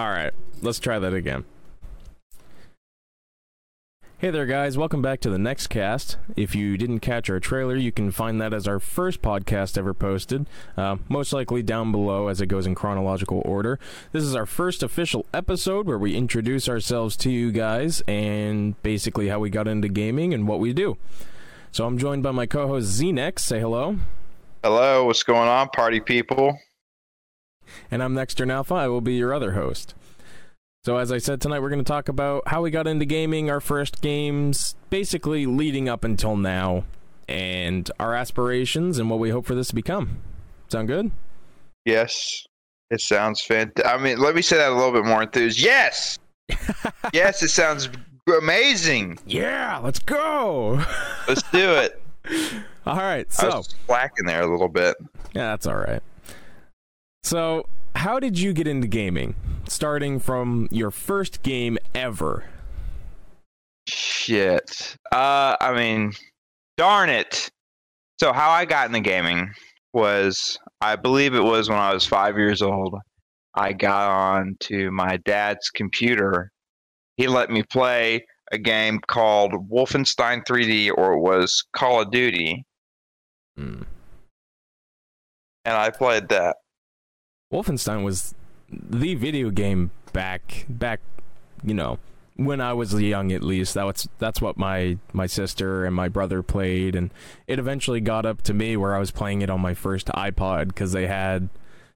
All right, let's try that again. Hey there, guys. Welcome back to the next cast. If you didn't catch our trailer, you can find that as our first podcast ever posted, uh, most likely down below as it goes in chronological order. This is our first official episode where we introduce ourselves to you guys and basically how we got into gaming and what we do. So I'm joined by my co host Znex. Say hello. Hello, what's going on, party people? And I'm Nexter Alpha. I will be your other host. So, as I said tonight, we're going to talk about how we got into gaming, our first games, basically leading up until now, and our aspirations and what we hope for this to become. Sound good? Yes, it sounds fantastic. I mean, let me say that a little bit more enthused. Yes, yes, it sounds amazing. Yeah, let's go. Let's do it. all right, I so was slacking there a little bit. yeah, that's all right. So, how did you get into gaming? Starting from your first game ever. Shit. Uh, I mean, darn it. So how I got into gaming was, I believe it was when I was five years old. I got on to my dad's computer. He let me play a game called Wolfenstein 3D, or it was Call of Duty, Hmm. and I played that. Wolfenstein was the video game back back you know when I was young at least that was that's what my my sister and my brother played and it eventually got up to me where I was playing it on my first iPod cuz they had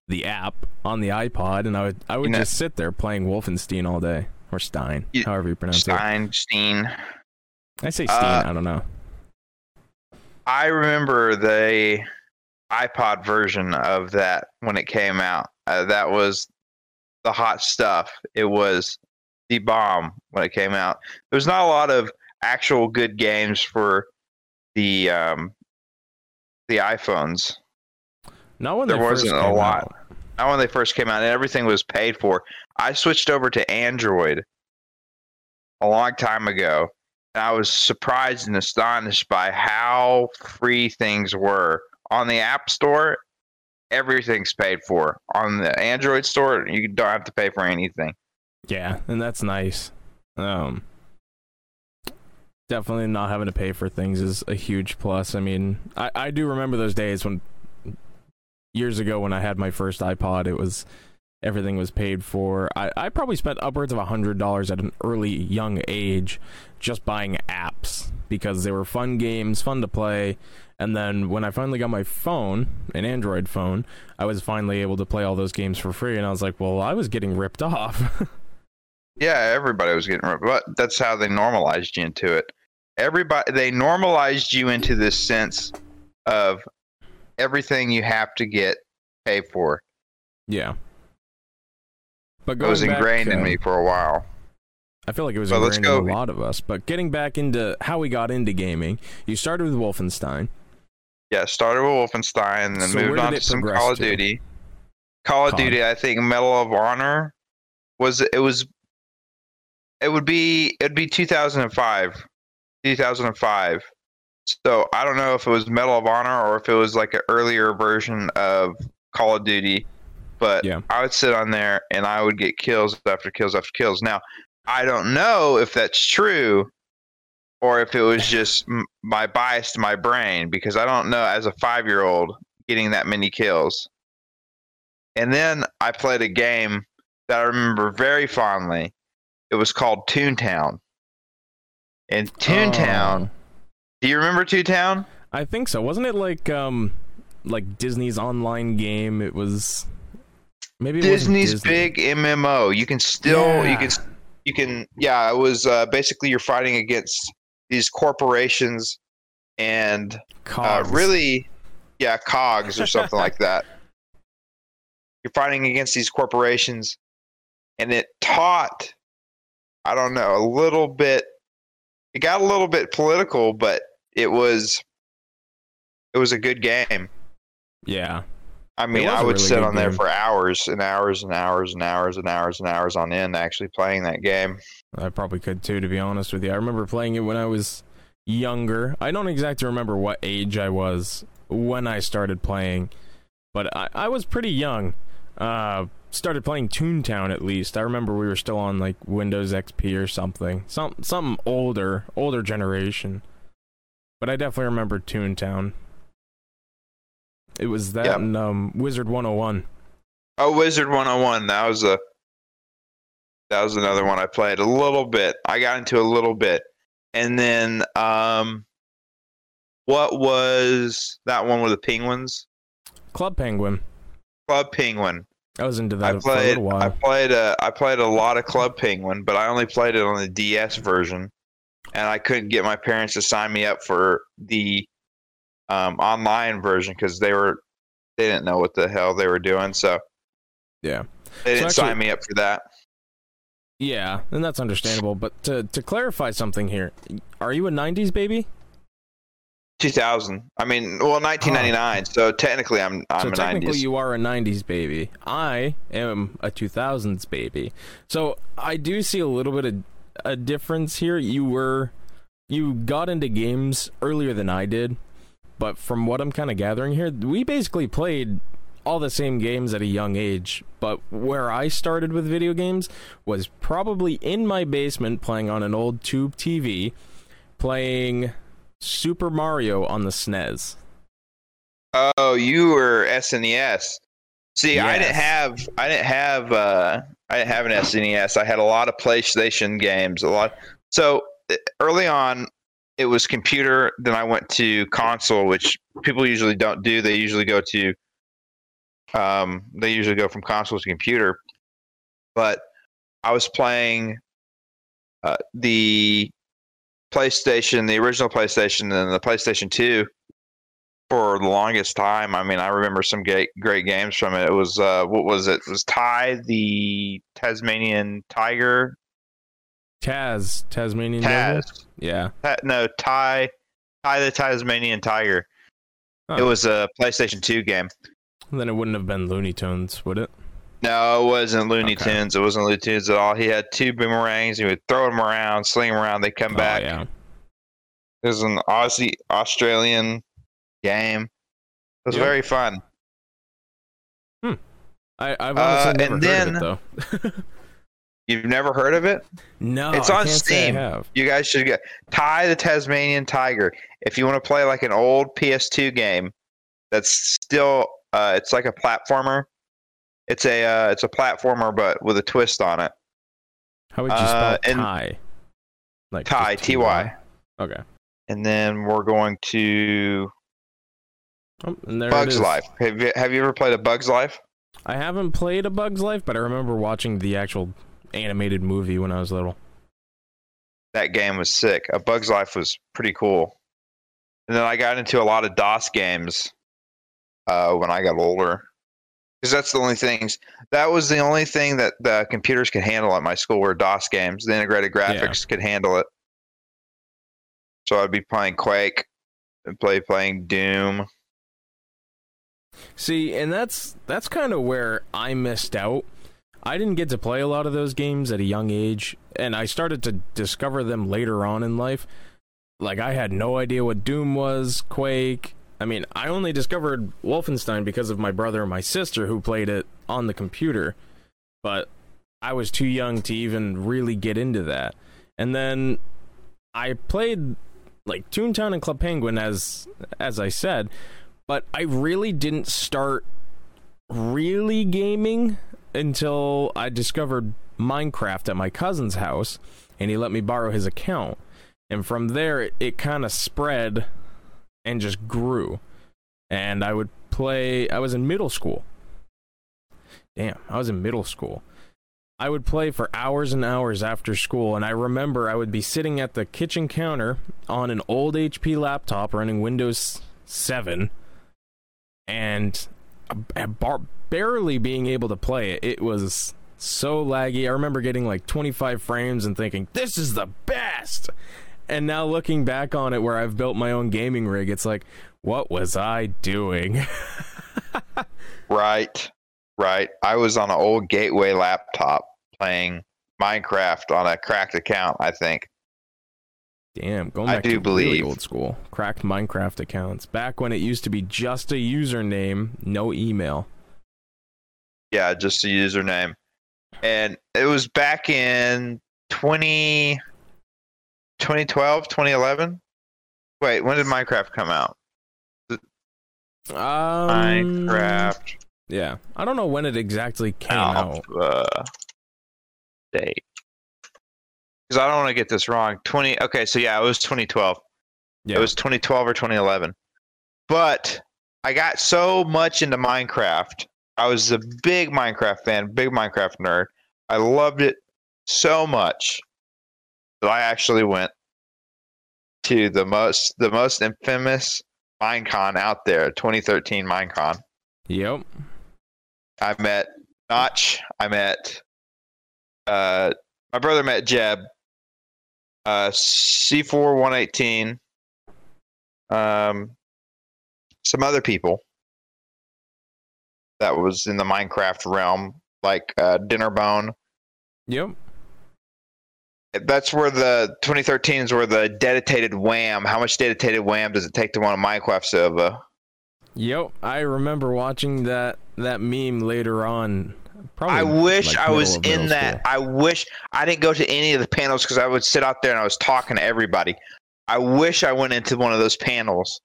the app on the iPod and I would I would You know- just sit there playing Wolfenstein all day or Stein You- however you pronounce it. Stein. I say Stein Uh, I don't know I remember the iPod version of that when it came out. Uh, that was the hot stuff. It was the bomb when it came out. There was not a lot of actual good games for the um, the iPhones. not when there wasn't a lot. out. Not when they first came out, and everything was paid for. I switched over to Android a long time ago, and I was surprised and astonished by how free things were on the App Store. Everything's paid for. On the Android store, you don't have to pay for anything. Yeah, and that's nice. Um, definitely not having to pay for things is a huge plus. I mean, I, I do remember those days when years ago when I had my first iPod, it was everything was paid for. I, I probably spent upwards of a hundred dollars at an early young age just buying apps because they were fun games, fun to play. And then when I finally got my phone, an Android phone, I was finally able to play all those games for free. And I was like, well, I was getting ripped off. Yeah, everybody was getting, ripped. but that's how they normalized you into it. Everybody, they normalized you into this sense of everything you have to get paid for. Yeah. But It was going back, ingrained in uh, me for a while. I feel like it was But ingrained in a lot of us. But getting back into how we got into gaming, you started with Wolfenstein. Yeah, started with Wolfenstein, and then So moved on to some Call of to? Duty. Call of COD. Duty, I think Medal of Honor was it was it would be it'd be 2005. 2005. So I don't know if it was Medal of Honor or if it was like an earlier version of Call of Duty, but Yeah. I would sit on there and I would get kills after kills after kills. Now, I don't know if that's true or if it was just my bias to my brain because I don't know as a 5-year-old getting that many kills. And then I played a game that I remember very fondly. It was called Toontown. And Toontown, Oh, do you remember Toontown? I think so. Wasn't it like um like Disney's online game? It was maybe it Disney's Disney. big MMO. You can still you can you can yeah, it was uh, basically you're fighting against these corporations and uh, really yeah, cogs or something like that. You're fighting against these corporations and it taught I don't know, a little bit it got a little bit political, but it was it was a good game. Yeah. I mean, I would really sit on there game. for hours and hours and hours and hours and hours and hours on end actually playing that game. I probably could too, to be honest with you. I remember playing it when I was younger. I don't exactly remember what age I was when I started playing, but I, I was pretty young. Uh, started playing Toontown at least. I remember we were still on like Windows XP or something. Some something older, older generation. But I definitely remember Toontown. It was that and um, Wizard 101. Oh, Wizard 101. That was a that was another one I played a little bit. I got into a little bit. And then um what was that one with the penguins? Club Penguin. Club Penguin. I was into that I for a played little while. I played a I played a lot of Club Penguin, but I only played it on the DS version. And I couldn't get my parents to sign me up for the um, online version because they were they didn't know what the hell they were doing, so yeah. they So didn't sign actually- me up for that. Yeah, and that's understandable. But to to clarify something here, are you a '90s baby? 2000. I mean, well, 1999. So technically, I'm I'm so technically, 90s. you are a '90s baby. I am a 2000s baby. So I do see a little bit of a difference here. You were you got into games earlier than I did, but from what I'm kind of gathering here, we basically played all the same games at a young age. But where I started with video games was probably in my basement playing on an old tube TV, playing Super Mario on the SNES. Oh, you were SNES. See, I didn't have I didn't have uh I didn't have an SNES. I had a lot of PlayStation games, a lot. So early on it was computer, then I went to console, which people usually don't do. They usually go to um they usually go from console to computer. But I was playing uh, the PlayStation, the original PlayStation and the PlayStation 2 for the longest time. I mean, I remember some great great games from it. It was uh, what was it? It was Ty the Tasmanian Tiger. Taz, Tasmanian Devil? Yeah. Ta- no, Ty Ty the Tasmanian Tiger. Oh. It was a PlayStation 2 game. Then it wouldn't have been Looney Tunes, would it? No, it wasn't Looney Okay. Tunes. It wasn't Looney Tunes at all. He had two boomerangs. He would throw them around, sling them around. They come back. Oh, yeah. It was an Aussie Australian game. It was Yeah. very fun. I, I've Uh, honestly never and heard of it though. You've never heard of it? no, It's on can't say I Steam. You guys should get Ty the Tasmanian Tiger. If you want to play like an old PS2 game that's still uh, it's like a platformer. It's a uh, it's a platformer but with a twist on it. How would you spell Uh, Ty? Like just T Y. Okay. And then we're going to Oh, and there Bugs. Life. Have you, have you ever played a Bugs Life? I haven't played a Bug's Life, but I remember watching the actual animated movie when I was little. That game was sick. A Bugs Life was pretty cool. And then I got into a lot of DOS games uh, when I got older. Because that's the only things. That was the only thing that the computers could handle at my school were DOS games. The integrated graphics could handle it. So I'd be playing Quake, and play playing Doom. See, and that's that's kind of where I missed out. I didn't get to play a lot of those games at a young age, and I started to discover them later on in life. Like I had no idea what Doom was, Quake. I mean, I only discovered Wolfenstein because of my brother and my sister who played it on the computer. But I was too young to even really get into that. And then I played like Toontown and Club Penguin as as I said, but I really didn't start really gaming until I discovered Minecraft at my cousin's house and he let me borrow his account. And from there it, it kind of spread and just grew. And I would play I was in middle school. Damn, I was in middle school. I would play for hours and hours after school, and I remember I would be sitting at the kitchen counter on an old HP laptop running Windows 7 and bar- barely being able to play it. It was so laggy. I remember getting like 25 frames and thinking, this is the best. And now looking back on it, where I've built my own gaming rig, it's like, what was I doing? Right, right. I was on an old Gateway laptop playing Minecraft on a cracked account. I think. Damn, going I back do to really old school, cracked Minecraft accounts. Back when it used to be just a username, no email. Yeah, just a username. And it was back in 20, 2012, 2011. Wait, when did Minecraft come out? Um, Minecraft Yeah, I don't know when it exactly came out. uh, date. Because I don't want to get this wrong. 20. Okay, so yeah, it was 2012. Yeah, It was 2012 or 2011. But I got so much into Minecraft. I was a big Minecraft fan, big Minecraft nerd. I loved it so much that I actually went to the most the most infamous Minecon out there, 2013 Minecon. Yep. I met Notch. I met uh, my brother met Jeb. Uh, C4 118. Um, some other people that was in the Minecraft realm, like uh, Dinnerbone. Yep. That's where the 2013 is where the dedicated wham. How much dedicated wham does it take to want a Minecraft server? Yep. I remember watching that that meme later on. Probably I wish like, I was in that. school. I wish I didn't go to any of the panels because I would sit out there and I was talking to everybody. I wish I went into one of those panels.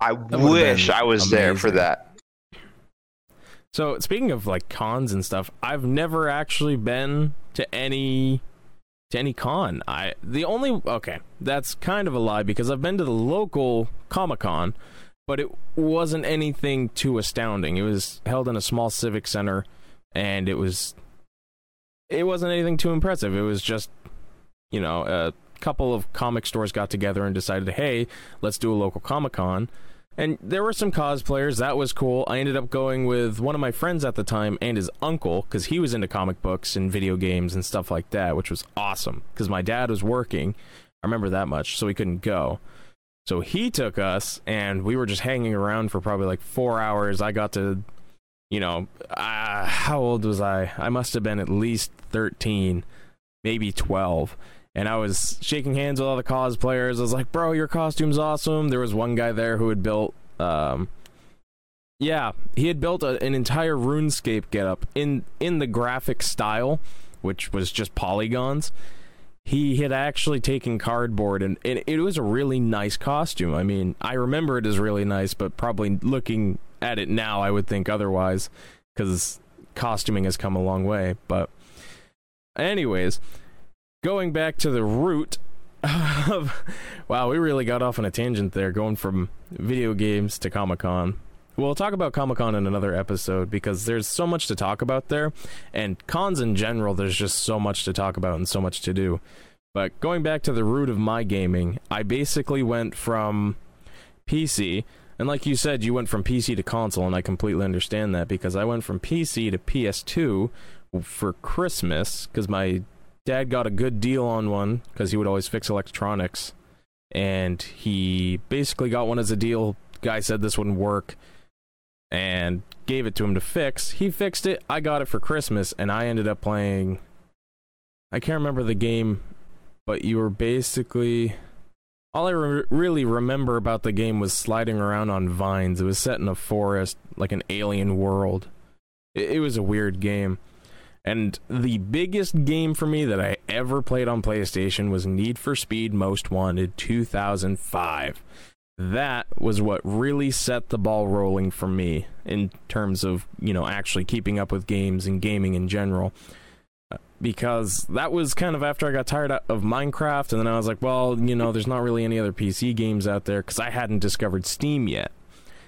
I wish I was there for that. So speaking of like cons and stuff, I've never actually been to any to any con. I the only okay, that's kind of a lie because I've been to the local Comic Con, but it wasn't anything too astounding. It was held in a small civic center, and it was it wasn't anything too impressive. It was just you know a couple of comic stores got together and decided, hey, let's do a local Comic Con. And there were some cosplayers. That was cool. I ended up going with one of my friends at the time and his uncle because he was into comic books and video games and stuff like that, which was awesome because my dad was working. I remember that much, so he couldn't go. So he took us, and we were just hanging around for probably like four hours. I got to, you know, uh, how old was I? I must have been at least 13, maybe 12 and I was shaking hands with all the cosplayers. I was like, "Bro, your costume's awesome." There was one guy there who had built, um, yeah, he had built a, an entire RuneScape getup in in the graphic style, which was just polygons. He had actually taken cardboard, and, and it was a really nice costume. I mean, I remember it as really nice, but probably looking at it now, I would think otherwise, because costuming has come a long way. But, anyways going back to the root of wow we really got off on a tangent there going from video games to comic-con we'll talk about comic-con in another episode because there's so much to talk about there. And cons in general there's just so much to talk about and so much to do. But going back to the root of my gaming i basically went from pc and like you said you went from pc to console and i completely understand that because i went from pc to ps2 for christmas because my dad got a good deal on one because he would always fix electronics. And he basically got one as a deal. Guy said this wouldn't work and gave it to him to fix. He fixed it. I got it for christmas and i ended up playing i can't remember the game but you were basically all i re- really remember about the game was sliding around on vines. It was set in a forest like an alien world. It, it was a weird game. And the biggest game for me that I ever played on PlayStation was Need for Speed Most Wanted 2005. That was what really set the ball rolling for me in terms of, you know, actually keeping up with games and gaming in general. Because that was kind of after I got tired of Minecraft, and then I was like, well, you know, there's not really any other PC games out there because I hadn't discovered Steam yet.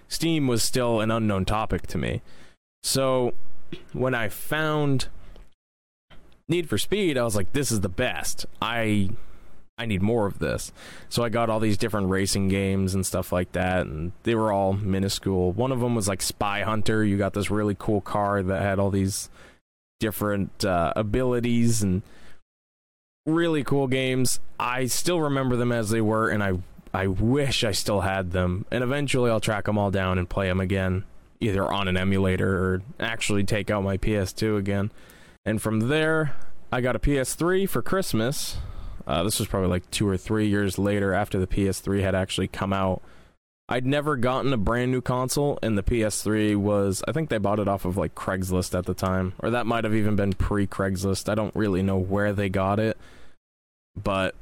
Steam was still an unknown topic to me. So when I found Need for Speed, I was like, this is the best. I I need more of this. So I got all these different racing games and stuff like that, and they were all minuscule. One of them was like Spy Hunter. You got this really cool car that had all these different uh, abilities and really cool games. I still remember them as they were, and I I wish I still had them. And eventually, I'll track them all down and play them again, either on an emulator or actually take out my PS2 again. And from there, I got a PS3 for Christmas. Uh, this was probably like two or three years later after the PS3 had actually come out. I'd never gotten a brand new console, and the PS3 was, I think they bought it off of like Craigslist at the time, or that might have even been pre Craigslist. I don't really know where they got it, but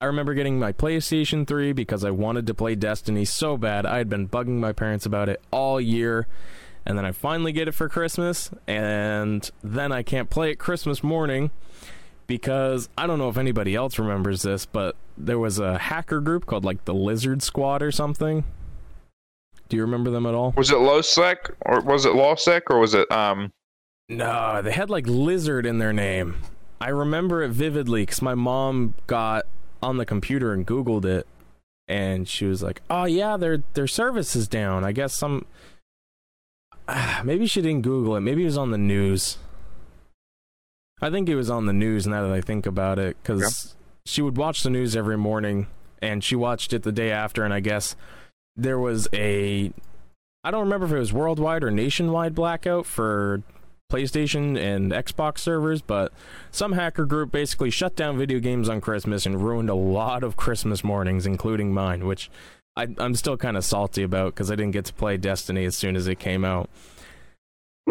I remember getting my PlayStation 3 because I wanted to play Destiny so bad. I had been bugging my parents about it all year, and then I finally get it for Christmas, and then I can't play it Christmas morning because I don't know if anybody else remembers this, but there was a hacker group called like the Lizard Squad or something. Do you remember them at all? Was it LulzSec or was it LulzSec or was it um? No, they had like lizard in their name. I remember it vividly because my mom got on the computer and Googled it, and she was like, "Oh yeah, their their service is down. I guess some." maybe she didn't Google it. Maybe it was on the news. I think it was on the news now that I think about it, because yeah. she would watch the news every morning, and she watched it the day after, and I guess there was a I don't remember if it was worldwide or nationwide blackout for PlayStation and Xbox servers, but some hacker group basically shut down video games on Christmas and ruined a lot of Christmas mornings, including mine, which I, am still kind of salty about because I didn't get to play Destiny as soon as it came out.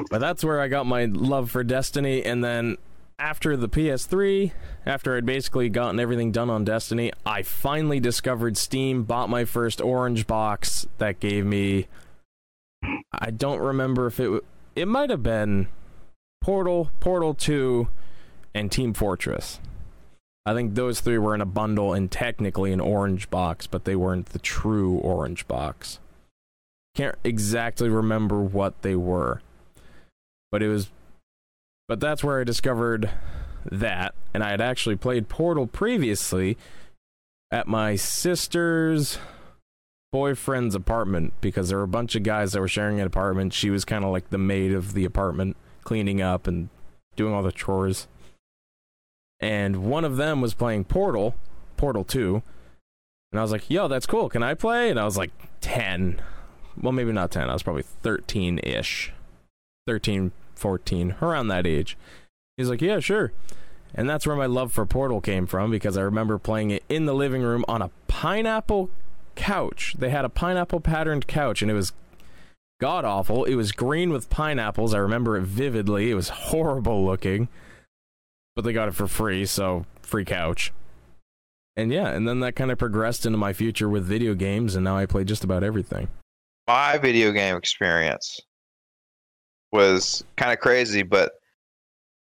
But that's where I got my love for Destiny, and then after the PS3, after I'd basically gotten everything done on Destiny, I finally discovered Steam, bought my first orange box that gave me I don't remember if it it might have been Portal, Portal 2 and Team Fortress. I think those three were in a bundle and technically an orange box, but they weren't the true orange box. Can't exactly remember what they were. But it was but that's where I discovered that. And I had actually played Portal previously at my sister's boyfriend's apartment because there were a bunch of guys that were sharing an apartment. She was kind of like the maid of the apartment, cleaning up and doing all the chores. And one of them was playing Portal, Portal 2. And I was like, yo, that's cool. Can I play? And I was like 10. Well, maybe not 10. I was probably 13 ish. 13, 14, around that age. He's like, yeah, sure. And that's where my love for Portal came from because I remember playing it in the living room on a pineapple couch. They had a pineapple patterned couch and it was god awful. It was green with pineapples. I remember it vividly. It was horrible looking. But they got it for free, so free couch. And yeah, and then that kind of progressed into my future with video games, and now I play just about everything. My video game experience was kind of crazy, but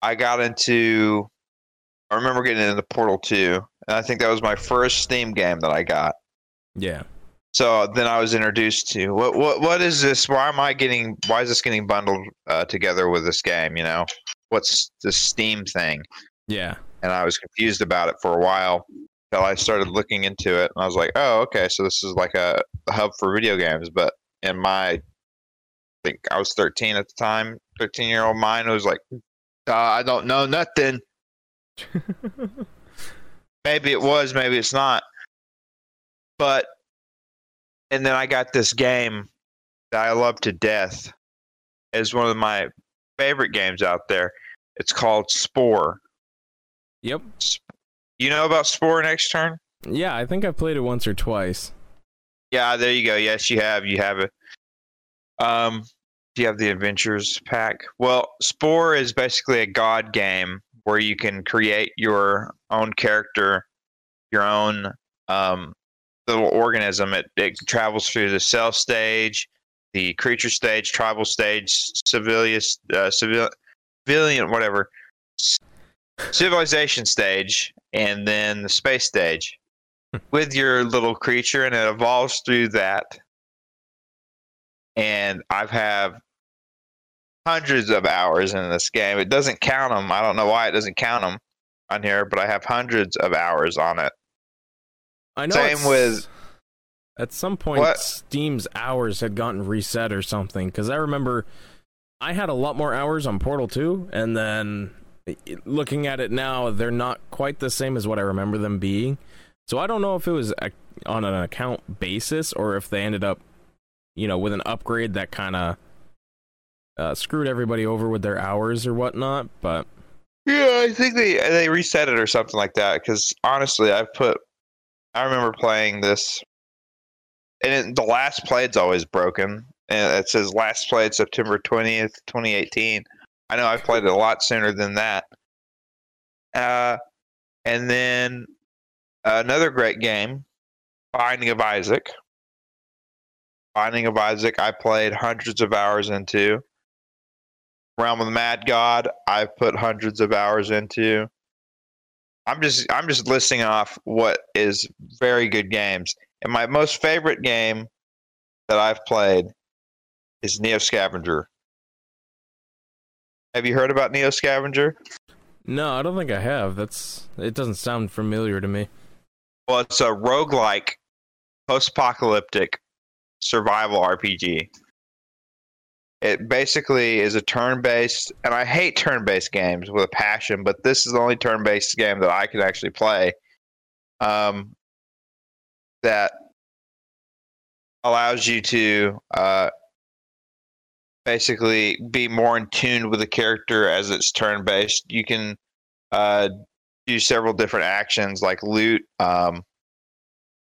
I got into. I remember getting into Portal 2, and I think that was my first Steam game that I got. Yeah. So then I was introduced to what what what is this? Why am I getting? Why is this getting bundled uh, together with this game? You know, what's the Steam thing? Yeah. And I was confused about it for a while until I started looking into it, and I was like, oh, okay, so this is like a, hub for video games. But in my think I was 13 at the time. 13 year old mind was like, uh, I don't know nothing. maybe it was, maybe it's not. But, and then I got this game that I love to death. It's one of my favorite games out there. It's called Spore. Yep. You know about Spore next turn? Yeah, I think I've played it once or twice. Yeah, there you go. Yes, you have. You have it. Um, do you have the adventures pack? Well, Spore is basically a god game where you can create your own character, your own um, little organism. It, it travels through the cell stage, the creature stage, tribal stage, civilian, uh, civil, civilian, whatever, civilization stage, and then the space stage with your little creature, and it evolves through that and I've have hundreds of hours in this game. It doesn't count them. I don't know why it doesn't count them on here, but I have hundreds of hours on it. I know. Same with. At some point, what? Steam's hours had gotten reset or something. Because I remember I had a lot more hours on Portal 2, and then looking at it now, they're not quite the same as what I remember them being. So I don't know if it was on an account basis or if they ended up you know, with an upgrade that kind of uh, screwed everybody over with their hours or whatnot. But yeah, I think they they reset it or something like that. Because honestly, I've put, I remember playing this and it, the last played's always broken. And it says last played September twentieth, twenty eighteen. I know I played it a lot sooner than that. Uh, and then another great game, Binding of Isaac. Binding of Isaac, I played hundreds of hours into. Realm of the Mad God, I've put hundreds of hours into. I'm just I'm just listing off what is very good games. And my most favorite game that I've played is Neo Scavenger. Have you heard about Neo Scavenger? No, I don't think I have. That's it doesn't sound familiar to me. Well, it's a roguelike post-apocalyptic survival RPG. It basically is a turn-based, and I hate turn-based games with a passion, but this is the only turn-based game that I can actually play. Um, that allows you to uh, basically be more in tune with the character as it's turn based. You can uh, do several different actions like loot, um,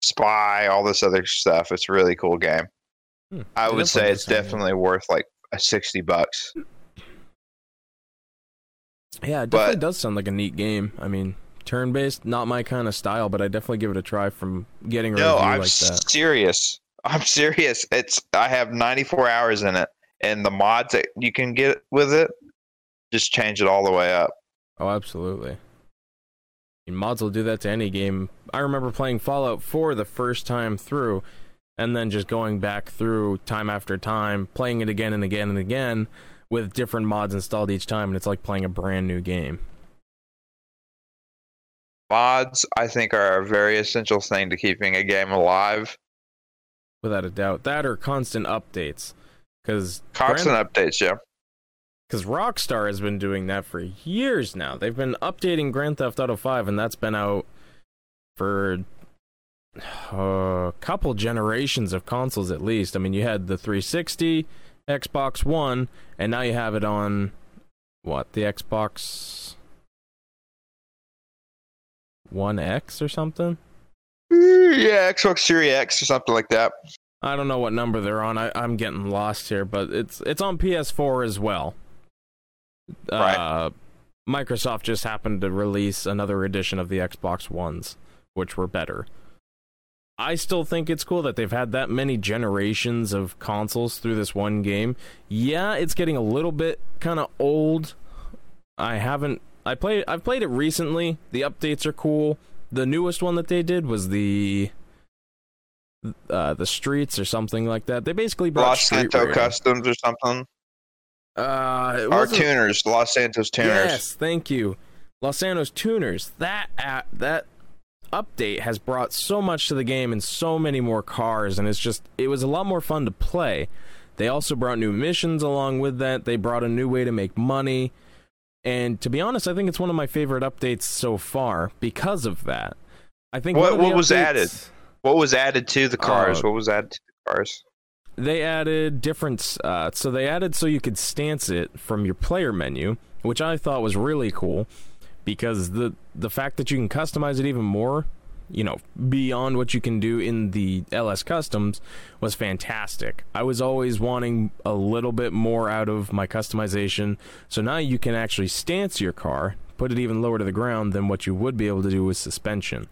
spy, all this other stuff. It's a really cool game. Hmm. I would say it's definitely worth like a sixty bucks. Yeah, it But- definitely does sound like a neat game. I mean, turn based, not my kind of style, but I definitely give it a try from getting a No, review I'm like that. serious. I'm serious. It's I have 94 hours in it, and the mods that you can get with it just change it all the way up. Oh, absolutely. Mods will do that to any game. I remember playing Fallout 4 the first time through, and then just going back through time after time, playing it again and again and again with different mods installed each time, and it's like playing a brand new game. Mods, I think, are a very essential thing to keeping a game alive. Without a doubt. That or constant updates. Because Constant updates, yeah. Because Rockstar has been doing that for years now. They've been updating Grand Theft Auto 5, and that's been out for a uh, couple generations of consoles at least. I mean, you had the 360, Xbox One, and now you have it on what? The Xbox One X or something? Mm, yeah, Xbox Series X or something like that. I don't know what number they're on. I, I'm getting lost here, but it's it's on PS4 as well. Right. Uh, Microsoft just happened to release another edition of the Xbox Ones, which were better. I still think it's cool that they've had that many generations of consoles through this one game. Yeah, it's getting a little bit kind of old. I haven't I played I've played it recently. The updates are cool. The newest one that they did was the uh, the streets or something like that. They basically brought Los racing. Customs or something. Uh, it tuners, Los Santos tuners. Yes, thank you. Los Santos Tuners. That uh, that update has brought so much to the game and so many more cars, and it's just it was a lot more fun to play. They also brought new missions along with that. They brought a new way to make money. And to be honest, I think it's one of my favorite updates so far because of that. I think What- what was updates- added? What was added to the cars? Uh, what was added to the cars? They added different uh, so they added so you could stance it from your player menu which i thought was really cool because the the fact that you can customize it even more you know beyond what you can do in the ls customs was fantastic. I was always wanting a little bit more out of my customization. So now you can actually stance your car put it even lower to the ground than what you would be able to do with suspension.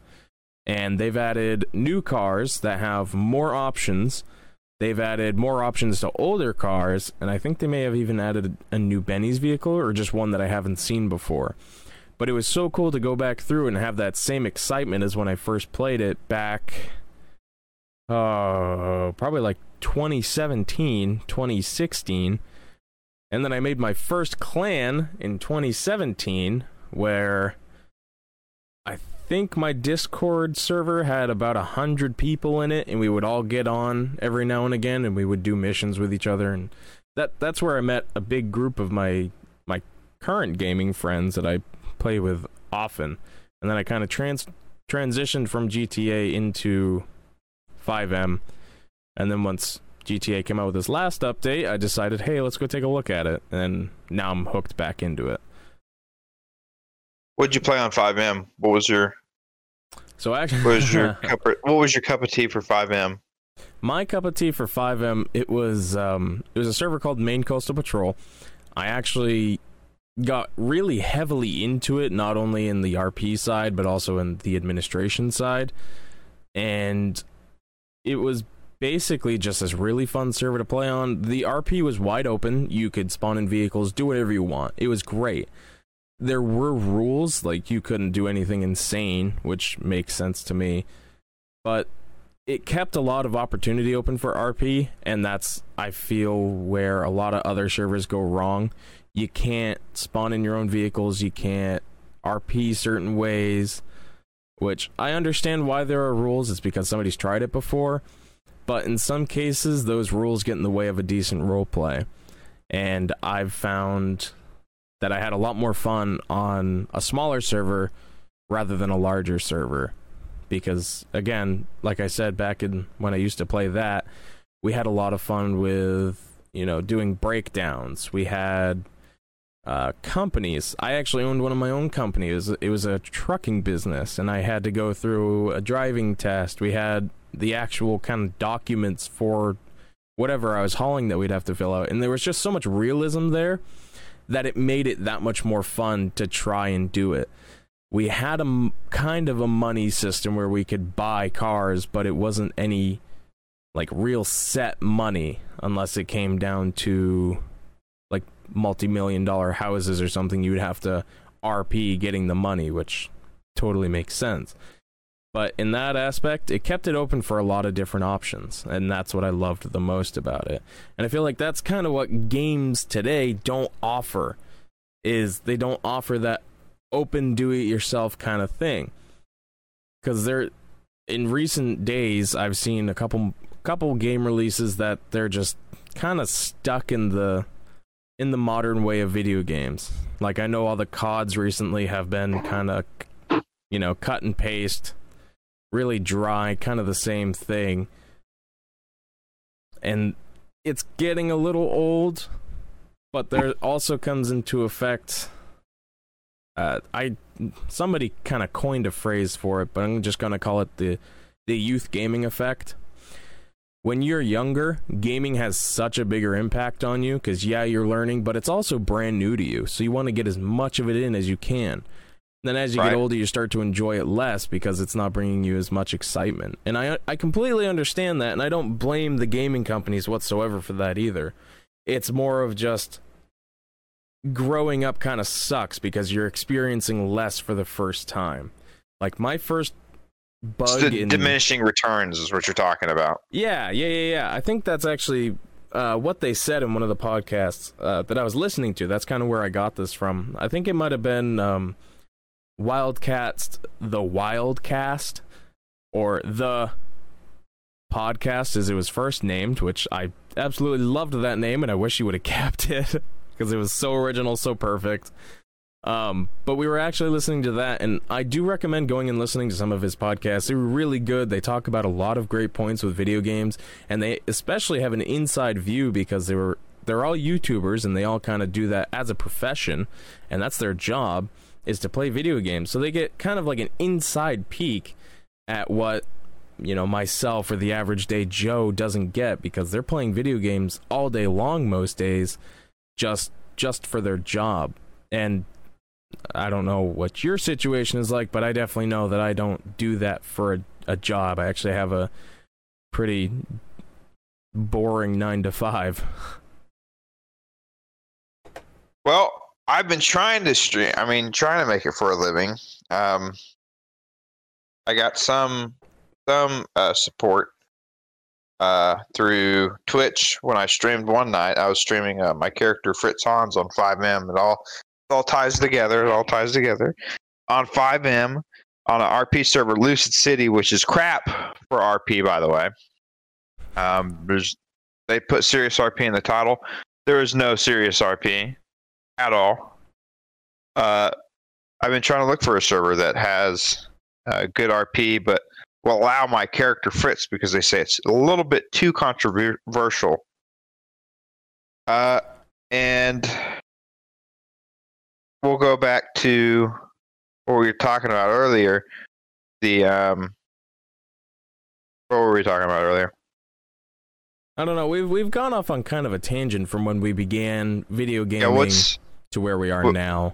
And they've added new cars that have more options They've added more options to older cars, and I think they may have even added a new Benny's vehicle or just one that I haven't seen before. But it was so cool to go back through and have that same excitement as when I first played it back, uh, probably like 2017, 2016. And then I made my first clan in 2017, where think my Discord server had about a hundred people in it, and we would all get on every now and again, and we would do missions with each other, and that that's where I met a big group of my my current gaming friends that I play with often, and then I kind of trans transitioned from GTA into FiveM, and then once GTA came out with this last update, I decided, hey, let's go take a look at it, and now I'm hooked back into it. What'd you play on FiveM? What was your So actually, what was your cup of, what was your cup of tea for FiveM? My cup of tea for FiveM, it was um, it was a server called Main Coastal Patrol. I actually got really heavily into it, not only in the RP side but also in the administration side, and it was basically just this really fun server to play on. The RP was wide open; you could spawn in vehicles, do whatever you want. It was great. There were rules, like you couldn't do anything insane, which makes sense to me, but it kept a lot of opportunity open for RP, and that's I feel where a lot of other servers go wrong. You can't spawn in your own vehicles, you can't RP certain ways, which I understand why there are rules. It's because somebody's tried it before, but in some cases, those rules get in the way of a decent role play. And I've found that I had a lot more fun on a smaller server rather than a larger server because again, like I said back in when I used to play that, we had a lot of fun with you know doing breakdowns. We had uh, companies. I actually owned one of my own companies. It was a trucking business, and I had to go through a driving test. We had the actual kind of documents for whatever I was hauling that we'd have to fill out, and there was just so much realism there that it made it that much more fun to try and do it we had a kind of a money system where we could buy cars, but it wasn't any like real set money unless it came down to like multi-million dollar houses or something you would have to RP getting the money, which totally makes sense. But in that aspect, it kept it open for a lot of different options, and that's what I loved the most about it. And I feel like that's kind of what games today don't offer is they don't offer that open do it yourself kind of thing. Because there in recent days i've seen a couple couple game releases that they're just kind of stuck in the in the modern way of video games. Like i know all the cods recently have been kind of you know cut and paste really dry kind of the same thing and it's getting a little old but there also comes into effect uh, I somebody kind of coined a phrase for it, but I'm just gonna call it the the youth gaming effect. When you're younger, gaming has such a bigger impact on you because yeah, you're learning, but it's also brand new to you, so you want to get as much of it in as you can. Then as you right. get older, you start to enjoy it less because it's not bringing you as much excitement. And I I completely understand that, and I don't blame the gaming companies whatsoever for that either. It's more of just growing up kind of sucks because you're experiencing less for the first time. Like my first bug in... diminishing returns is what you're talking about. Yeah, yeah, yeah, yeah. I think that's actually uh, what they said in one of the podcasts uh, that I was listening to. That's kind of where I got this from. I think it might have been um, Wildcats, the Wildcast, or the podcast as it was first named, which I absolutely loved that name, and I wish you would have kept it because it was so original, so perfect. Um, but we were actually listening to that, and I do recommend going and listening to some of his podcasts. They're really good. They talk about a lot of great points with video games, and they especially have an inside view because they were they're all YouTubers and they all kind of do that as a profession, and that's their job is to play video games. So they get kind of like an inside peek at what you know myself or the average day Joe doesn't get because they're playing video games all day long most days just just for their job. And I don't know what your situation is like, but I definitely know that I don't do that for a, a job. I actually have a pretty boring nine to five. Well, I've been trying to stream. I mean, trying to make it for a living. Um, I got some some uh, support uh, through Twitch when I streamed one night. I was streaming uh, my character Fritz Hans on FiveM. It all it all ties together. It all ties together on FiveM on an RP server, Lucid City, which is crap for RP, by the way. Um, there's they put serious RP in the title. There is no serious RP at all. Uh, I've been trying to look for a server that has uh, good RP, but will allow my character Fritz because they say it's a little bit too controversial. Uh, and we'll go back to what we were talking about earlier. The um, what were we talking about earlier? I don't know. We've we've gone off on kind of a tangent from when we began video gaming. Yeah, what's to where we are what- now.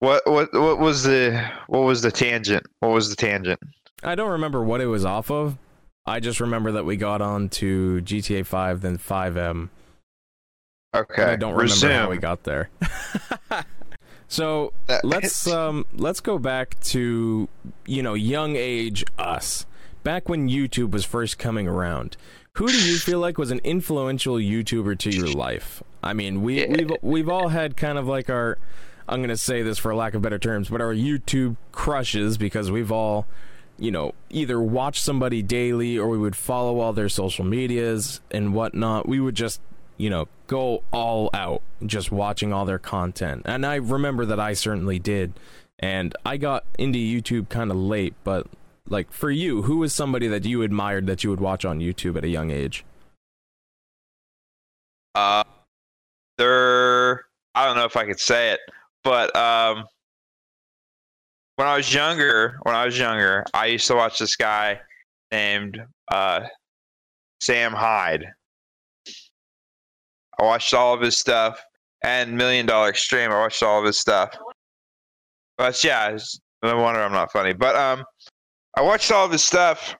what what what was the what was the tangent? What was the tangent? I don't remember what it was off of. I just remember that we got on to GTA 5, then FiveM. Okay, I don't remember resume. how we got there. so let's um let's go back to you know young age us back when youtube was first coming around who do you feel like was an influential youtuber to your life? I mean we Yeah. we've we've all had kind of like our i'm going to say this for lack of better terms but our youtube crushes because we've all you know either watch somebody daily or we would follow all their social medias and whatnot. We would just you know go all out just watching all their content. And i remember that i certainly did. And i got into youtube kind of late but like for you who was somebody that you admired that you would watch on youtube at a young age Uh, there. I don't know if I could say it, but um, when I was younger, when I was younger, I used to watch this guy named uh, Sam Hyde. I watched all of his stuff and Million Dollar Extreme. I watched all of his stuff. But yeah, no wonder I'm not funny. But um, I watched all of his stuff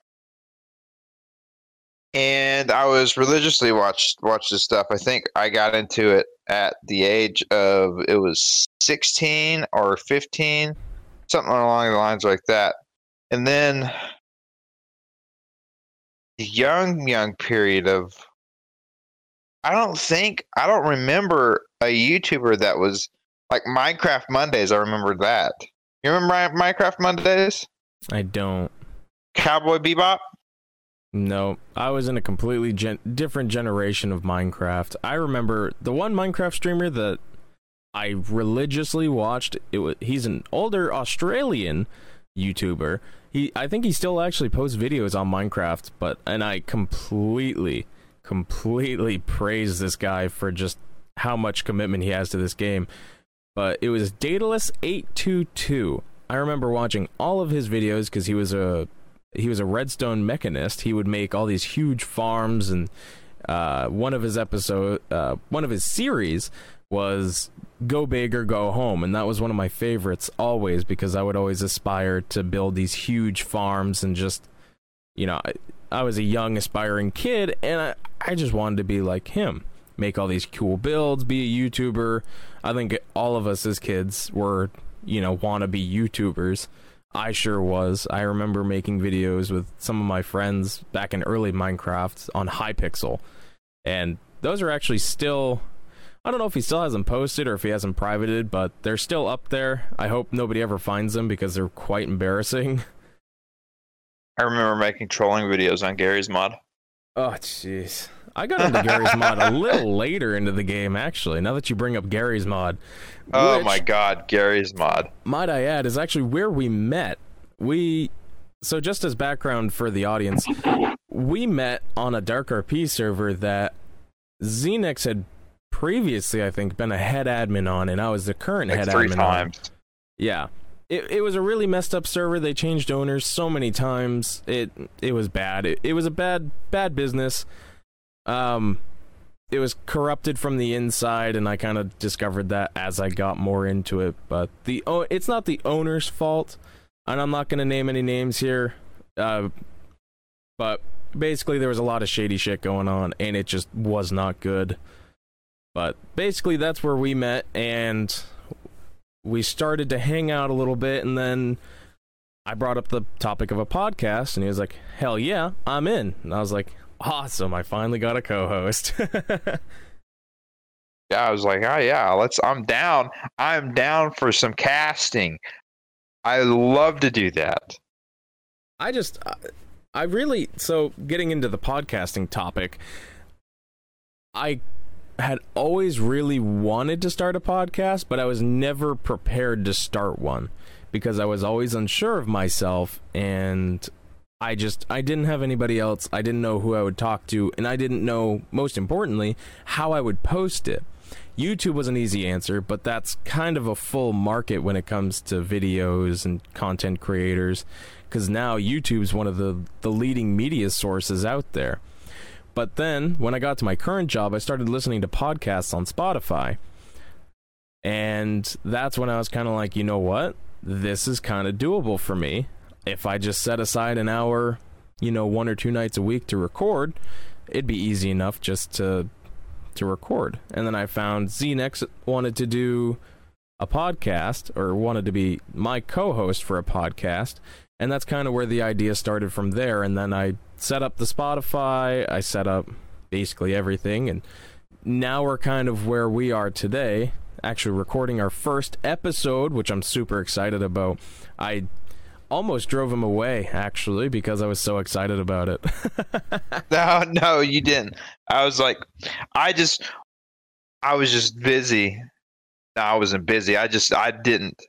and I was religiously watched watched this stuff. I think I got into it at the age of it was 16 or 15, something along the lines like that. And then the young young period of I don't think I don't remember a YouTuber that was like Minecraft Mondays. I remember that. You remember Minecraft Mondays? I don't Cowboy Bebop? No, I was in a completely gen- different generation of Minecraft. I remember the one Minecraft streamer that I religiously watched. It was he's an older Australian YouTuber. He I think he still actually posts videos on Minecraft, but and I completely completely praise this guy for just how much commitment he has to this game. But it was Daedalus 822. I remember watching all of his videos cuz he was a he was a redstone mechanist. He would make all these huge farms, and uh, one of his episode, uh, one of his series was "Go Big or Go Home," and that was one of my favorites always because I would always aspire to build these huge farms and just, you know, I, I was a young aspiring kid, and I, I just wanted to be like him, make all these cool builds, be a YouTuber. I think all of us as kids were, you know, wannabe YouTubers. I sure was. I remember making videos with some of my friends back in early Minecraft on Hypixel. And those are actually still I don't know if he still has them posted or if he has them privated, but they're still up there. I hope nobody ever finds them because they're quite embarrassing. I remember making trolling videos on Garry's Mod. Oh jeez. I got into Garry's Mod a little later into the game actually. Now that you bring up Garry's Mod. Oh my god, Garry's Mod. might I add, is actually where we met. We so just as background for the audience, we met on a DarkRP server that Xenix had previously, I think, been a head admin on, and I was the current Like head three admin on. times. Yeah. It, it was a really messed up server. They changed owners so many times. It it was bad. It, it was a bad bad business. Um it was corrupted from the inside and I kind of discovered that as I got more into it, but the o- it's not the owner's fault. And I'm not going to name any names here. Uh but basically there was a lot of shady shit going on and it just was not good. But basically that's where we met and we started to hang out a little bit and then I brought up the topic of a podcast and he was like, "Hell yeah, I'm in." And I was like, "Awesome, I finally got a co-host." Yeah, I was like, oh yeah, let's. I'm down. I'm down for some casting. I love to do that. I just I- I really so getting into the podcasting topic, I had always really wanted to start a podcast, but I was never prepared to start one because I was always unsure of myself and I just I didn't have anybody else. I didn't know who I would talk to and I didn't know most importantly how I would post it. YouTube was an easy answer, but that's kind of a full market when it comes to videos and content creators because now YouTube's one of the the leading media sources out there. But then when I got to my current job, I started listening to podcasts on Spotify. And that's when I was kind of like, you know what? This is kind of doable for me. If I just set aside an hour, you know, one or two nights a week to record, it'd be easy enough just to to record. And then I found ZNext wanted to do a podcast or wanted to be my co-host for a podcast, and that's kind of where the idea started from there. And then I set up the Spotify, I set up basically everything, and now we're kind of where we are today. Actually, recording our first episode, which I'm super excited about. I almost drove him away actually because I was so excited about it. no, no, you didn't. I was like, I just, I was just busy. No, I wasn't busy. I just, I didn't,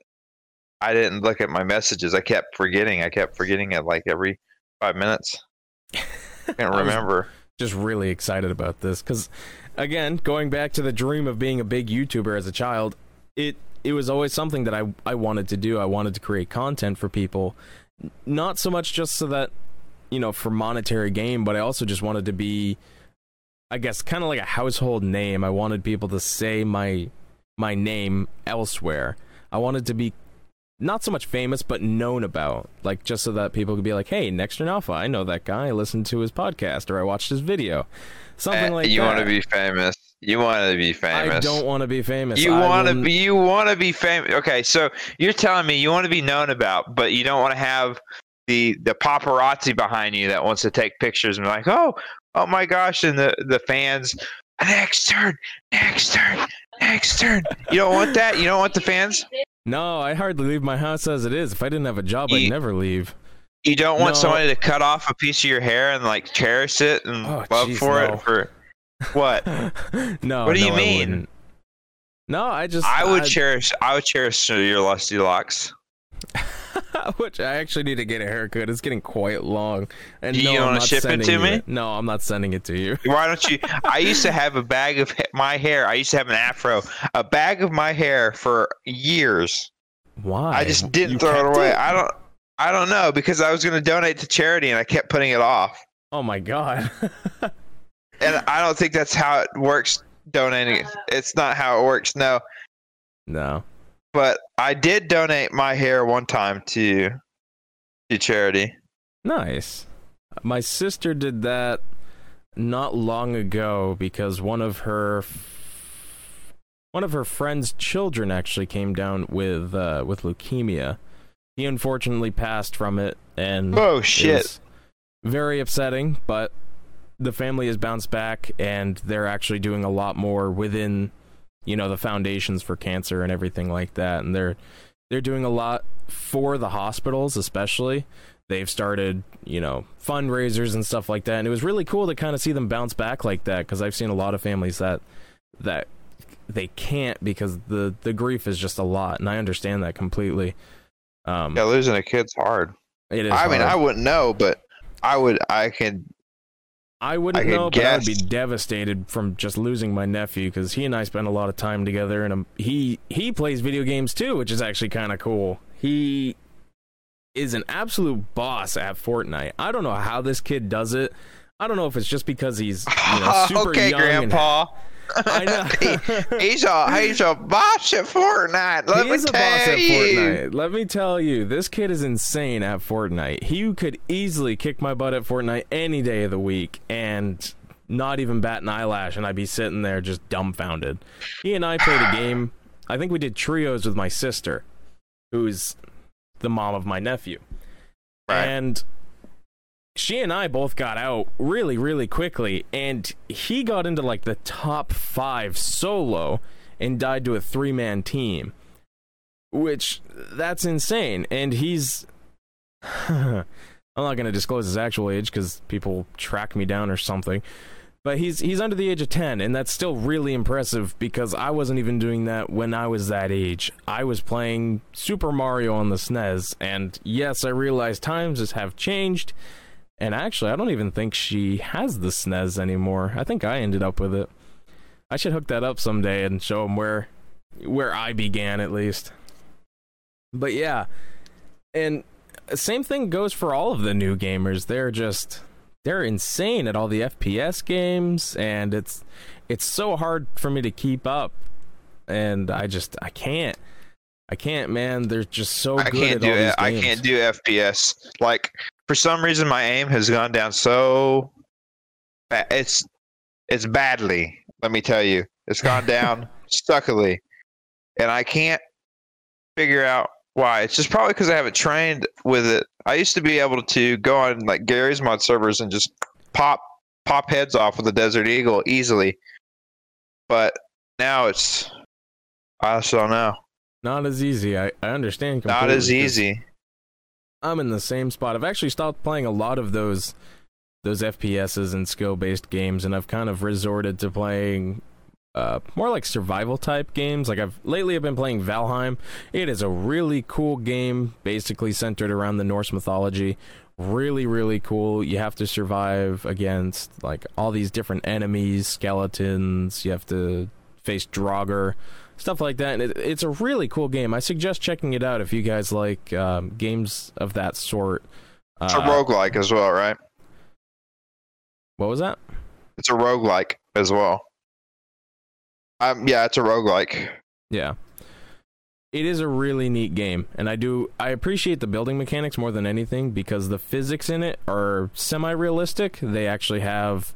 I didn't look at my messages. I kept forgetting. I kept forgetting it like every five minutes. Can't remember. Just really excited about this because, again, going back to the dream of being a big YouTuber as a child, it it was always something that I I wanted to do. I wanted to create content for people, not so much just so that you know for monetary gain, but I also just wanted to be, I guess, kind of like a household name. I wanted people to say my my name elsewhere. I wanted to be not so much famous, but known about, like just so that people could be like, "Hey, Nextern Alpha, I know that guy. I listened to his podcast or I watched his video." Something uh, like you that. want to be famous. You want to be famous. I don't want to be famous. You want to be. You want to be famous. Okay, so you're telling me you want to be known about, but you don't want to have the the paparazzi behind you that wants to take pictures and be like, oh, oh my gosh, and the the fans, next turn, next turn, next turn. You don't want that. You don't want the fans. No, I hardly leave my house as it is. If I didn't have a job, you, I'd never leave. You don't want no. somebody to cut off a piece of your hair and like cherish it and oh, love geez, for no. it for what? no. What do no, you mean? No, I just I would I, cherish I would cherish your lusty locks. Which I actually need to get a haircut. It's getting quite long. And Do you no, want to ship it to me? It. No, I'm not sending it to you. Why don't you? I used to have a bag of my hair. I used to have an afro, a bag of my hair for years. Why? I just didn't you throw it away. It? I don't. I don't know because I was going to donate to charity and I kept putting it off. Oh my god. And I don't think that's how it works. Donating, it's not how it works. No. No. But I did donate my hair one time to to charity. Nice. My sister did that not long ago because one of her one of her friend's children actually came down with uh, with leukemia. He unfortunately passed from it, and oh shit, very upsetting. But the family has bounced back, and they're actually doing a lot more within you know the foundations for cancer and everything like that. And they're they're doing a lot for the hospitals especially. They've started you know fundraisers and stuff like that. And it was really cool to kind of see them bounce back like that because i've seen a lot of families that that they can't because the the grief is just a lot. And i understand that completely. Um yeah losing a kid's hard. It is i hard. mean i wouldn't know but i would i can I wouldn't I know, but I would be devastated from just losing my nephew because he and I spend a lot of time together, and um, he he plays video games too, which is actually kind of cool. He is an absolute boss at Fortnite. I don't know how this kid does it. I don't know if it's just because he's you know, super okay, young Grandpa. And, I know. he, he's a he's a boss at Fortnite. Let he me is a boss at you. Fortnite. Let me tell you, this kid is insane at Fortnite. He could easily kick my butt at Fortnite any day of the week, and not even bat an eyelash, and I'd be sitting there just dumbfounded. He and I played a game. I think we did trios with my sister, who's the mom of my nephew, right. and she and I both got out really, really quickly, and he got into like the top five solo and died to a three man team. Which, that's insane. And he's. I'm not going to disclose his actual age because people track me down or something. But he's he's under the age of 10, and that's still really impressive because I wasn't even doing that when I was that age. I was playing Super Mario on the SNES, and yes, I realize times have changed and actually, I don't even think she has the SNES anymore. I think I ended up with it. I should hook that up someday and show them where where I began at least. But yeah, and same thing goes for all of the new gamers. They're just they're insane at all the FPS games, and it's it's so hard for me to keep up, and I just I can't. I can't, man. They're just so I good can't at do all these it. I can't do FPS. Like for some reason, my aim has gone down so. ba- It's it's badly. Let me tell you, it's gone down stuckily, and I can't figure out why. It's just probably because I haven't trained with it. I used to be able to go on like Garry's Mod servers and just pop pop heads off with a Desert Eagle easily, but now it's I don't know. Not as easy. I, I understand. Not as easy. I'm in the same spot. I've actually stopped playing a lot of those those FPSs and skill based games, and I've kind of resorted to playing uh, more like survival type games. Like I've lately, I've been playing Valheim. It is a really cool game, basically centered around the Norse mythology. Really, really cool. You have to survive against like all these different enemies, skeletons. You have to face Draugr, stuff like that. And it, it's a really cool game. I suggest checking it out if you guys like um, games of that sort. It's a Uh, roguelike as well, right? What was that? It's a roguelike as well. Um, yeah, it's a roguelike. Yeah. It is a really neat game, and I do I appreciate the building mechanics more than anything because the physics in it are semi-realistic. They actually have,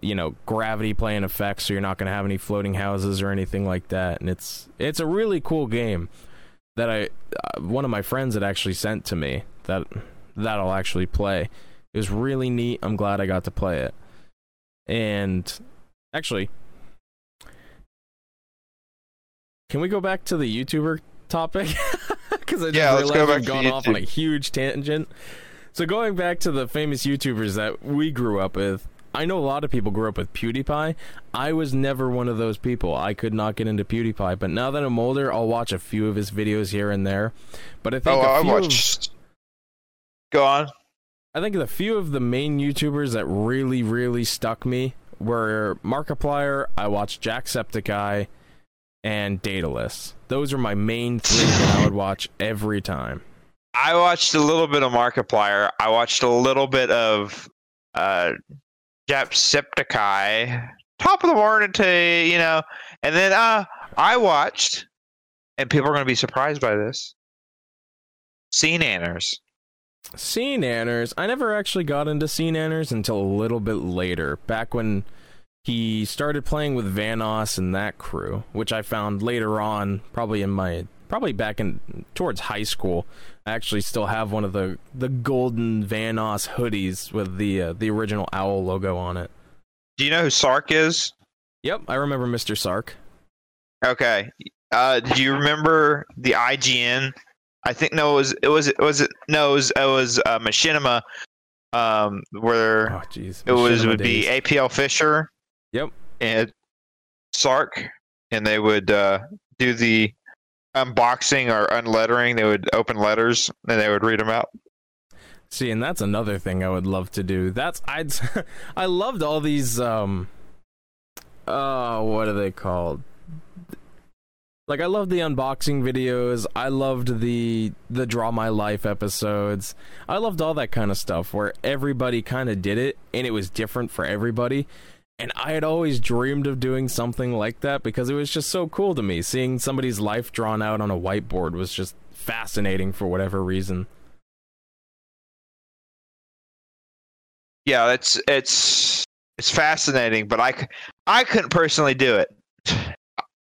you know, gravity playing effects, so you're not going to have any floating houses or anything like that. And it's it's a really cool game that I uh, one of my friends had actually sent to me that that I'll actually play. It was really neat. I'm glad I got to play it. And actually, can we go back to the YouTuber topic? Because I just Yeah, realized go we've gone off on a huge tangent. So going back to the famous YouTubers that we grew up with, I know a lot of people grew up with PewDiePie. I was never one of those people. I could not get into PewDiePie, but now that I'm older, I'll watch a few of his videos here and there. But I think Oh, a I few of- watched. Go on. I think the few of the main YouTubers that really, really stuck me were Markiplier, I watched Jacksepticeye, and Daedalus. Those are my main three that I would watch every time. I watched a little bit of Markiplier. I watched a little bit of uh, Jacksepticeye. Top of the morning to you know, and then uh, I watched, and people are going to be surprised by this. SeaNanners. Sea Nanners, I never actually got into SeaNanners until a little bit later, back when he started playing with Vanoss and that crew, which I found later on, probably in my probably back in towards high school. I actually still have one of the the golden Vanoss hoodies with the uh, the original owl logo on it. Do you know who Sark is? Yep, I remember Mr. Sark. Okay. Uh, do you remember the IGN? I think no, it was it was it was it no, it was it was uh, Machinima, um, where Oh jeez. it was would be. APL Fisher. Yep. And Sark, and they would uh, do the unboxing or unlettering. They would open letters and they would read them out. See, and that's another thing I would love to do. That's I'd I loved all these um uh what are they called? Like I loved the unboxing videos. I loved the the draw my life episodes. I loved all that kind of stuff where everybody kind of did it and it was different for everybody. And I had always dreamed of doing something like that because it was just so cool to me. Seeing somebody's life drawn out on a whiteboard was just fascinating for whatever reason. Yeah, it's it's it's fascinating, but I I couldn't personally do it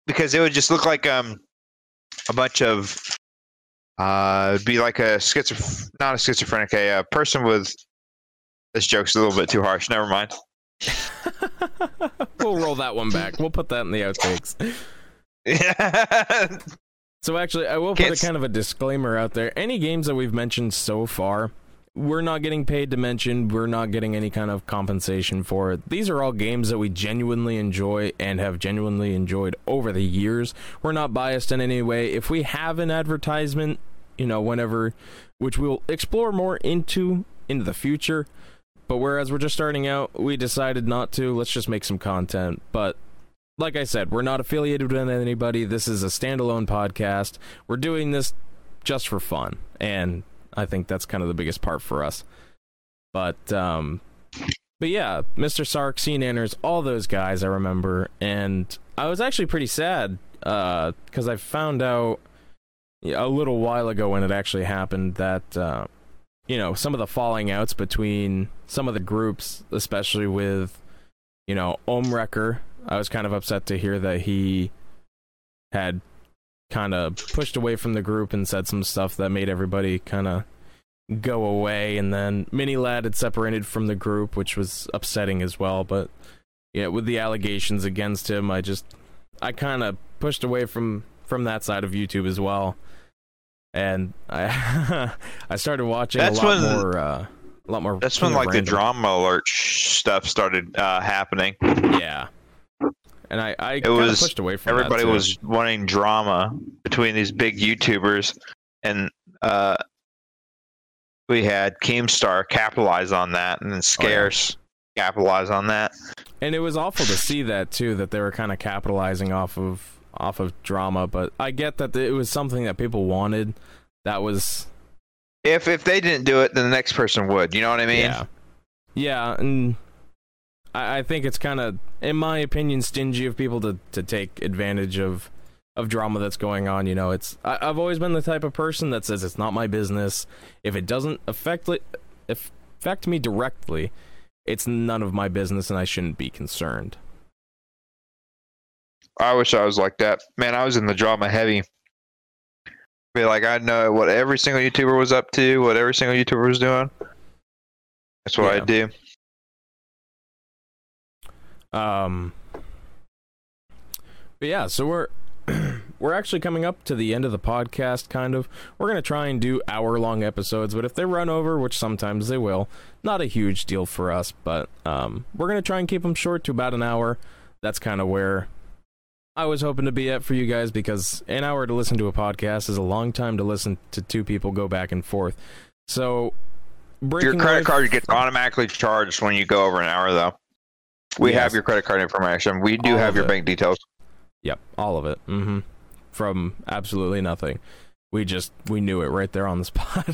because it would just look like um a bunch of uh be like a schizophrenic not a schizophrenic a, uh person with this joke's a little bit too harsh. Never mind. We'll roll that one back. We'll put that in the outtakes. Yeah. So actually, I will put Can't a kind of a disclaimer out there. Any games that we've mentioned so far, we're not getting paid to mention. We're not getting any kind of compensation for it. These are all games that we genuinely enjoy and have genuinely enjoyed over the years. We're not biased in any way. If we have an advertisement, you know, whenever, which we'll explore more into into the future. But whereas we're just starting out, we decided not to. Let's just make some content. But like I said, we're not affiliated with anybody. This is a standalone podcast. We're doing this just for fun, and I think that's kind of the biggest part for us. But um, but yeah, Mr. Sark, SeaNanners, all those guys I remember, and I was actually pretty sad because I found out a little while ago when it actually happened that uh, you know some of the falling outs between some of the groups, especially with you know Ohmwrecker. I was kind of upset to hear that he had kind of pushed away from the group and said some stuff that made everybody kind of go away. And then Mini Ladd had separated from the group which was upsetting as well. But yeah with the allegations against him i just i kind of pushed away from from that side of youtube as well and i i started watching That's a lot when- more uh a lot more That's when like the drama alert sh- stuff started uh, happening. yeah and i i It was- pushed away from Everybody was wanting drama between these big YouTubers, and uh, we had Keemstar capitalize on that, and then Scarce capitalize on that. and it was awful to see that too that they were kind of capitalizing off of off of drama but i get that it was something that people wanted that was If if they didn't do it, then the next person would. You know what I mean? yeah yeah and i, I think it's kind of in my opinion stingy of people to to take advantage of of drama that's going on you know it's I, i've always been the type of person that says it's not my business if it doesn't affect affect me directly it's none of my business and i shouldn't be concerned I wish I was like that. Man, I was in the drama heavy. Be like, I know what every single YouTuber was up to, what every single YouTuber was doing. That's what I do. Um, but yeah, so we're we're actually coming up to the end of the podcast. Kind of, we're gonna try and do hour long episodes, but if they run over, which sometimes they will, not a huge deal for us. But um, we're gonna try and keep them short to about an hour. That's kind of where I was hoping to be at for you guys because an hour to listen to a podcast is a long time to listen to two people go back and forth. So. Your credit away card gets automatically charged when you go over an hour, though. We Yes. have your credit card information. We do All have your it. bank details. Yep, all of it. Mm-hmm. From absolutely nothing. We just we knew it right there on the spot.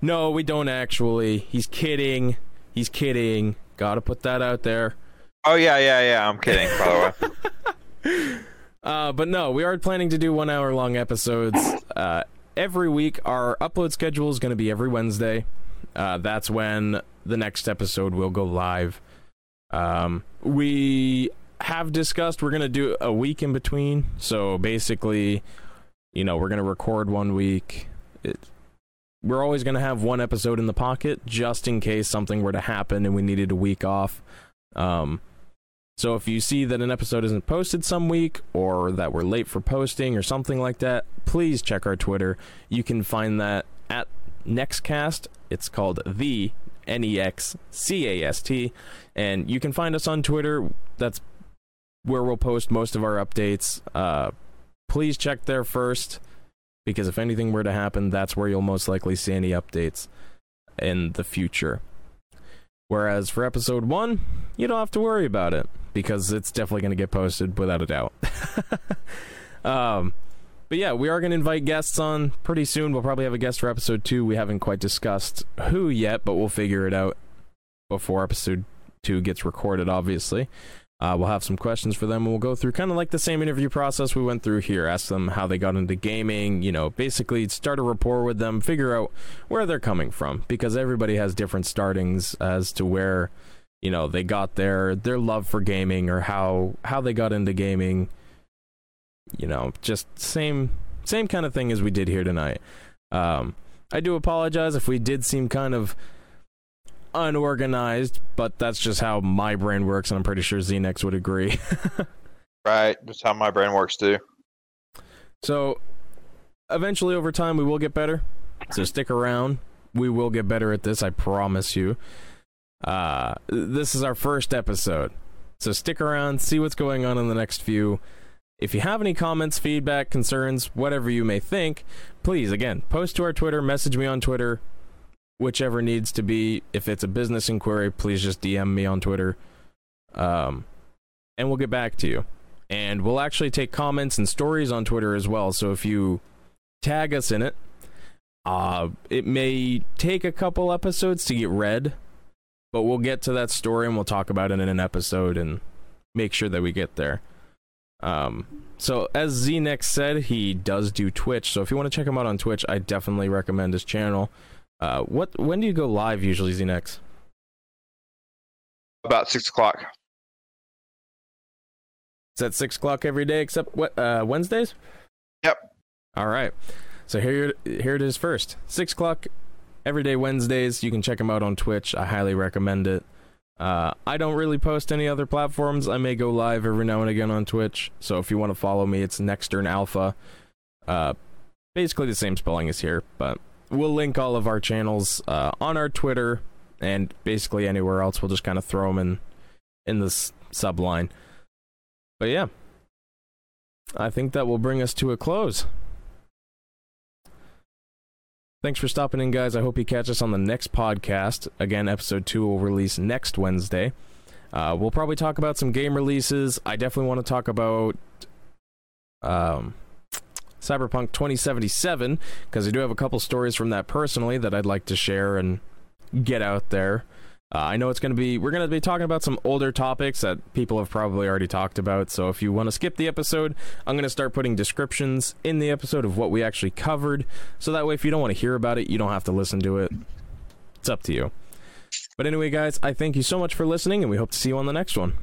no, we don't actually. He's kidding. He's kidding. Got to put that out there. Oh yeah, yeah, yeah. I'm kidding. By the way, Uh, but no, we are planning to do one hour long episodes uh, every week. Our upload schedule is going to be every Wednesday. Uh, that's when the next episode will go live. Um, we have discussed we're going to do a week in between. So basically, you know, we're going to record one week. It, we're always going to have one episode in the pocket just in case something were to happen and we needed a week off. Um, so if you see that an episode isn't posted some week or that we're late for posting or something like that, please check our Twitter. You can find that at Nexcast. It's called the N E X C A S T. And you can find us on Twitter. That's where we'll post most of our updates. Uh, please check there first because if anything were to happen, that's where you'll most likely see any updates in the future. Whereas for episode one, you don't have to worry about it because it's definitely going to get posted without a doubt. um, but yeah, we are going to invite guests on pretty soon. We'll probably have a guest for episode two. We haven't quite discussed who yet, but we'll figure it out before episode two gets recorded, obviously. Uh, we'll have some questions for them we'll go through kind of like the same interview process we went through here. Ask them how they got into gaming, you know, basically start a rapport with them, figure out where they're coming from because everybody has different startings as to where you know they got their their love for gaming or how how they got into gaming you know just same same kind of thing as we did here tonight um i do apologize if we did seem kind of unorganized but that's just how my brain works and i'm pretty sure xenex would agree. Right? That's how my brain works too. so eventually over time we will get better. So stick around. We will get better at this i promise you. Uh this is our first episode. So stick around see what's going on in the next few. If you have any comments feedback concerns whatever you may think please again post to our twitter message me on twitter whichever needs to be if it's a business inquiry please just dm me on twitter um and we'll get back to you and we'll actually take comments and stories on twitter as well so if you tag us in it uh it may take a couple episodes to get read but we'll get to that story and we'll talk about it in an episode and make sure that we get there. Um, so as Znex said, he does do Twitch. So if you want to check him out on Twitch, I definitely recommend his channel. Uh, what when do you go live usually, Znex? About six o'clock. It's at six o'clock every day except what uh, Wednesdays. Yep. All right. So here here it is first. Six o'clock every day Wednesdays. You can check him out on Twitch. I highly recommend it. Uh, I don't really post any other platforms. I may go live every now and again on Twitch. So if you want to follow me, it's Nextern Alpha. Uh, basically the same spelling as here, but we'll link all of our channels uh, on our Twitter and basically anywhere else. We'll just kind of throw them in in this subline. But yeah, I think that will bring us to a close. Thanks for stopping in, guys. I hope you catch us on the next podcast. Again, episode two will release next Wednesday. Uh, we'll probably talk about some game releases. I definitely want to talk about um, Cyberpunk 2077 because I do have a couple stories from that personally that I'd like to share and get out there. Uh, I know it's going to be, we're going to be talking about some older topics that people have probably already talked about. So if you want to skip the episode, I'm going to start putting descriptions in the episode of what we actually covered. So that way, if you don't want to hear about it, you don't have to listen to it. It's up to you. But anyway, guys, I thank you so much for listening, and we hope to see you on the next one.